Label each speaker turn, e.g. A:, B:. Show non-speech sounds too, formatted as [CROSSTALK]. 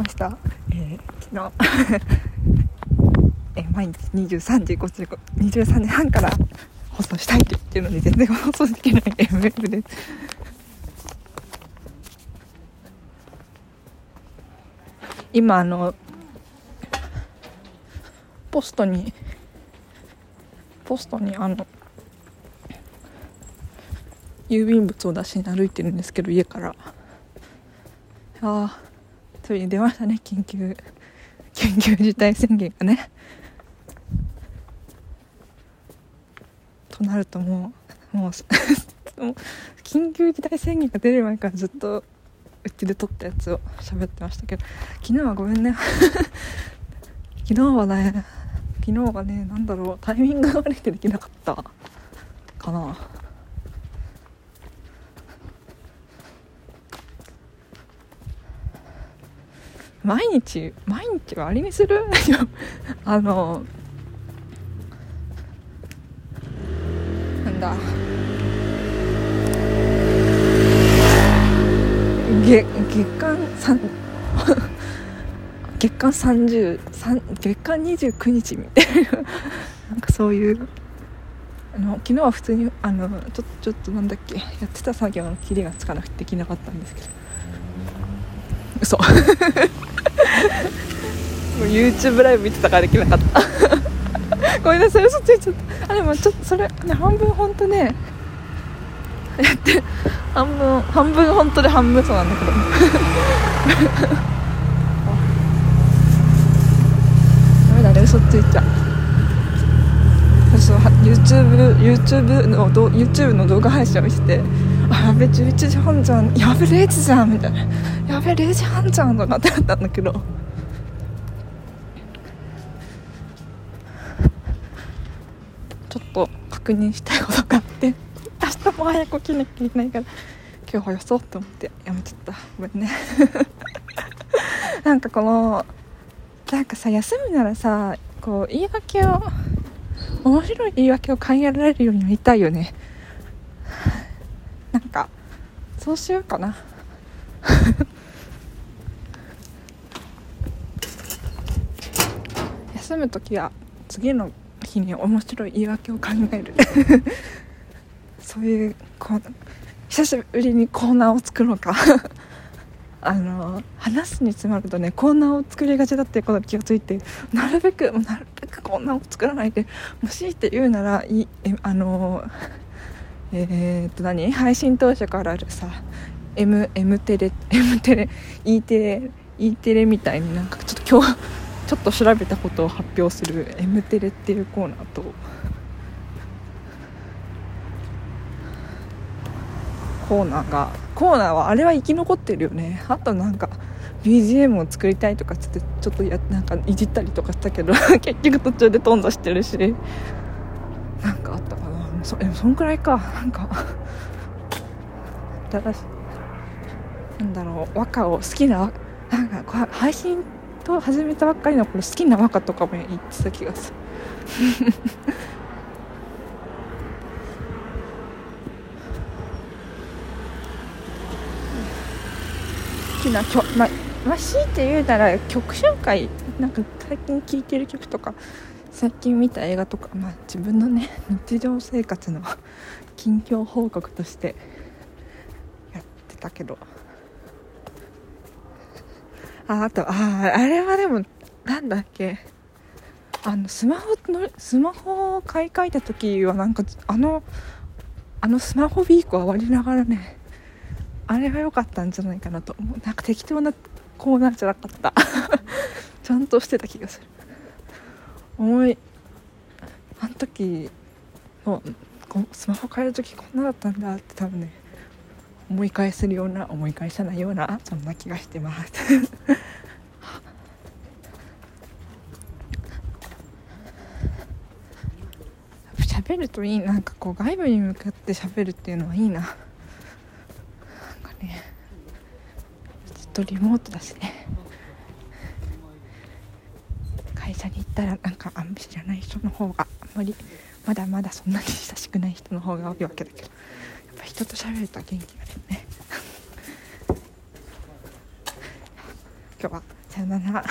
A: ました、えー昨日。[LAUGHS] えー毎日23時55 23時半から放送したいと言ってるのに全然放送できない MF です今あのポストにポストにあの郵便物を出しに歩いてるんですけど家から。ああついに出ましたね。緊急緊急事態宣言がね。となるともうもう [LAUGHS] 緊急事態宣言が出る前からずっとうちで撮ったやつを喋ってましたけど。昨日はごめんね。[LAUGHS] 昨日はね昨日はねなんだろうタイミングが悪くてできなかったかな。毎日毎日はあれにする？[LAUGHS] あのなんだ？月 [LAUGHS] 月間三月間30三月間29日みたいな。[LAUGHS] なんかそういう。あの昨日は普通にあのちょちょっとなんだっけ？やってた作業のキリがつかなくてできなかったんですけど。嘘。もう YouTube ライブ見てたからできなかった。[LAUGHS] ごめんなさい嘘ついちゃった。あでもちょっとそれ、ね、半分本当ね。やって半分半分本当で半分嘘なんだけど。[LAUGHS] ダメだね嘘ついちゃう。そう YouTube, YouTube の動 YouTube の動画配信をして。やべ11時半じゃん。やべ0時じゃんみたいな。やべ0時半じゃんとかってなったんだけど。ちょっと確認したいことがあって。明日も早く起きなきゃいけないから。今日はよそうと思ってやめちゃった。ごめんね。なんかこのなんかさ休むならさこう言い訳を面白い言い訳を考えられるようになりたいよねなんかそうしようかな。[LAUGHS] 休む時は次の日に面白い言い訳を考える。[LAUGHS] そういうこう久しぶりにコーナーを作ろうか。[LAUGHS] あの話すに詰まるとねコーナーを作りがちだっていうことに気がついてなるべくなるべくコーナーを作らないでもしいて言うならいあのえー、っと何？配信当初からあるさ M, M テレ M テレ E テレ E テレみたいになんかちょっと今日ちょっと調べたことを発表する M テレっていうコーナーと。コーナーがコーナーはあれは生き残ってるよね。あとなんか BGM を作りたいとかつってちょっとやなんかいじったりとかしたけど [LAUGHS] 結局途中で頓挫してるし。なんかあったかな。そえそんくらいか。なんか。新しなんだろう。和歌を好きななんかこ配信と始めたばっかりの頃好きな和歌とかも言ってた気がする。好きな曲。ままあ強いて言うなら曲紹介。なんか最近聴いてる曲とか。最近見た映画とか、まあ、自分のね [LAUGHS] 日常生活の [LAUGHS] 近況報告としてやってたけど。ああとああれはでもなんだっけ。あのスマホのスマホを買い替えた時はなんかあのあのスマホウィークは終わりながらねあれが良かったんじゃないかなと思う。なんか適当なコーナーじゃなかった。[LAUGHS] ちゃんとしてた気がする。思い。あの時のこスマホ変える時こんなだったんだって多分ね思い返せるような思い返さないようなそんな気がしてます。[LAUGHS] 喋るといいなんかこう外部に向かって喋るっていうのはいいな。なんかねずっとリモートだしね。会社に行ったらなんかあんまり知らない人の方があんまりまだまだそんなに親しくない人の方が多いわけだけどやっぱ人と喋ると元気が出るね。今日はさよなら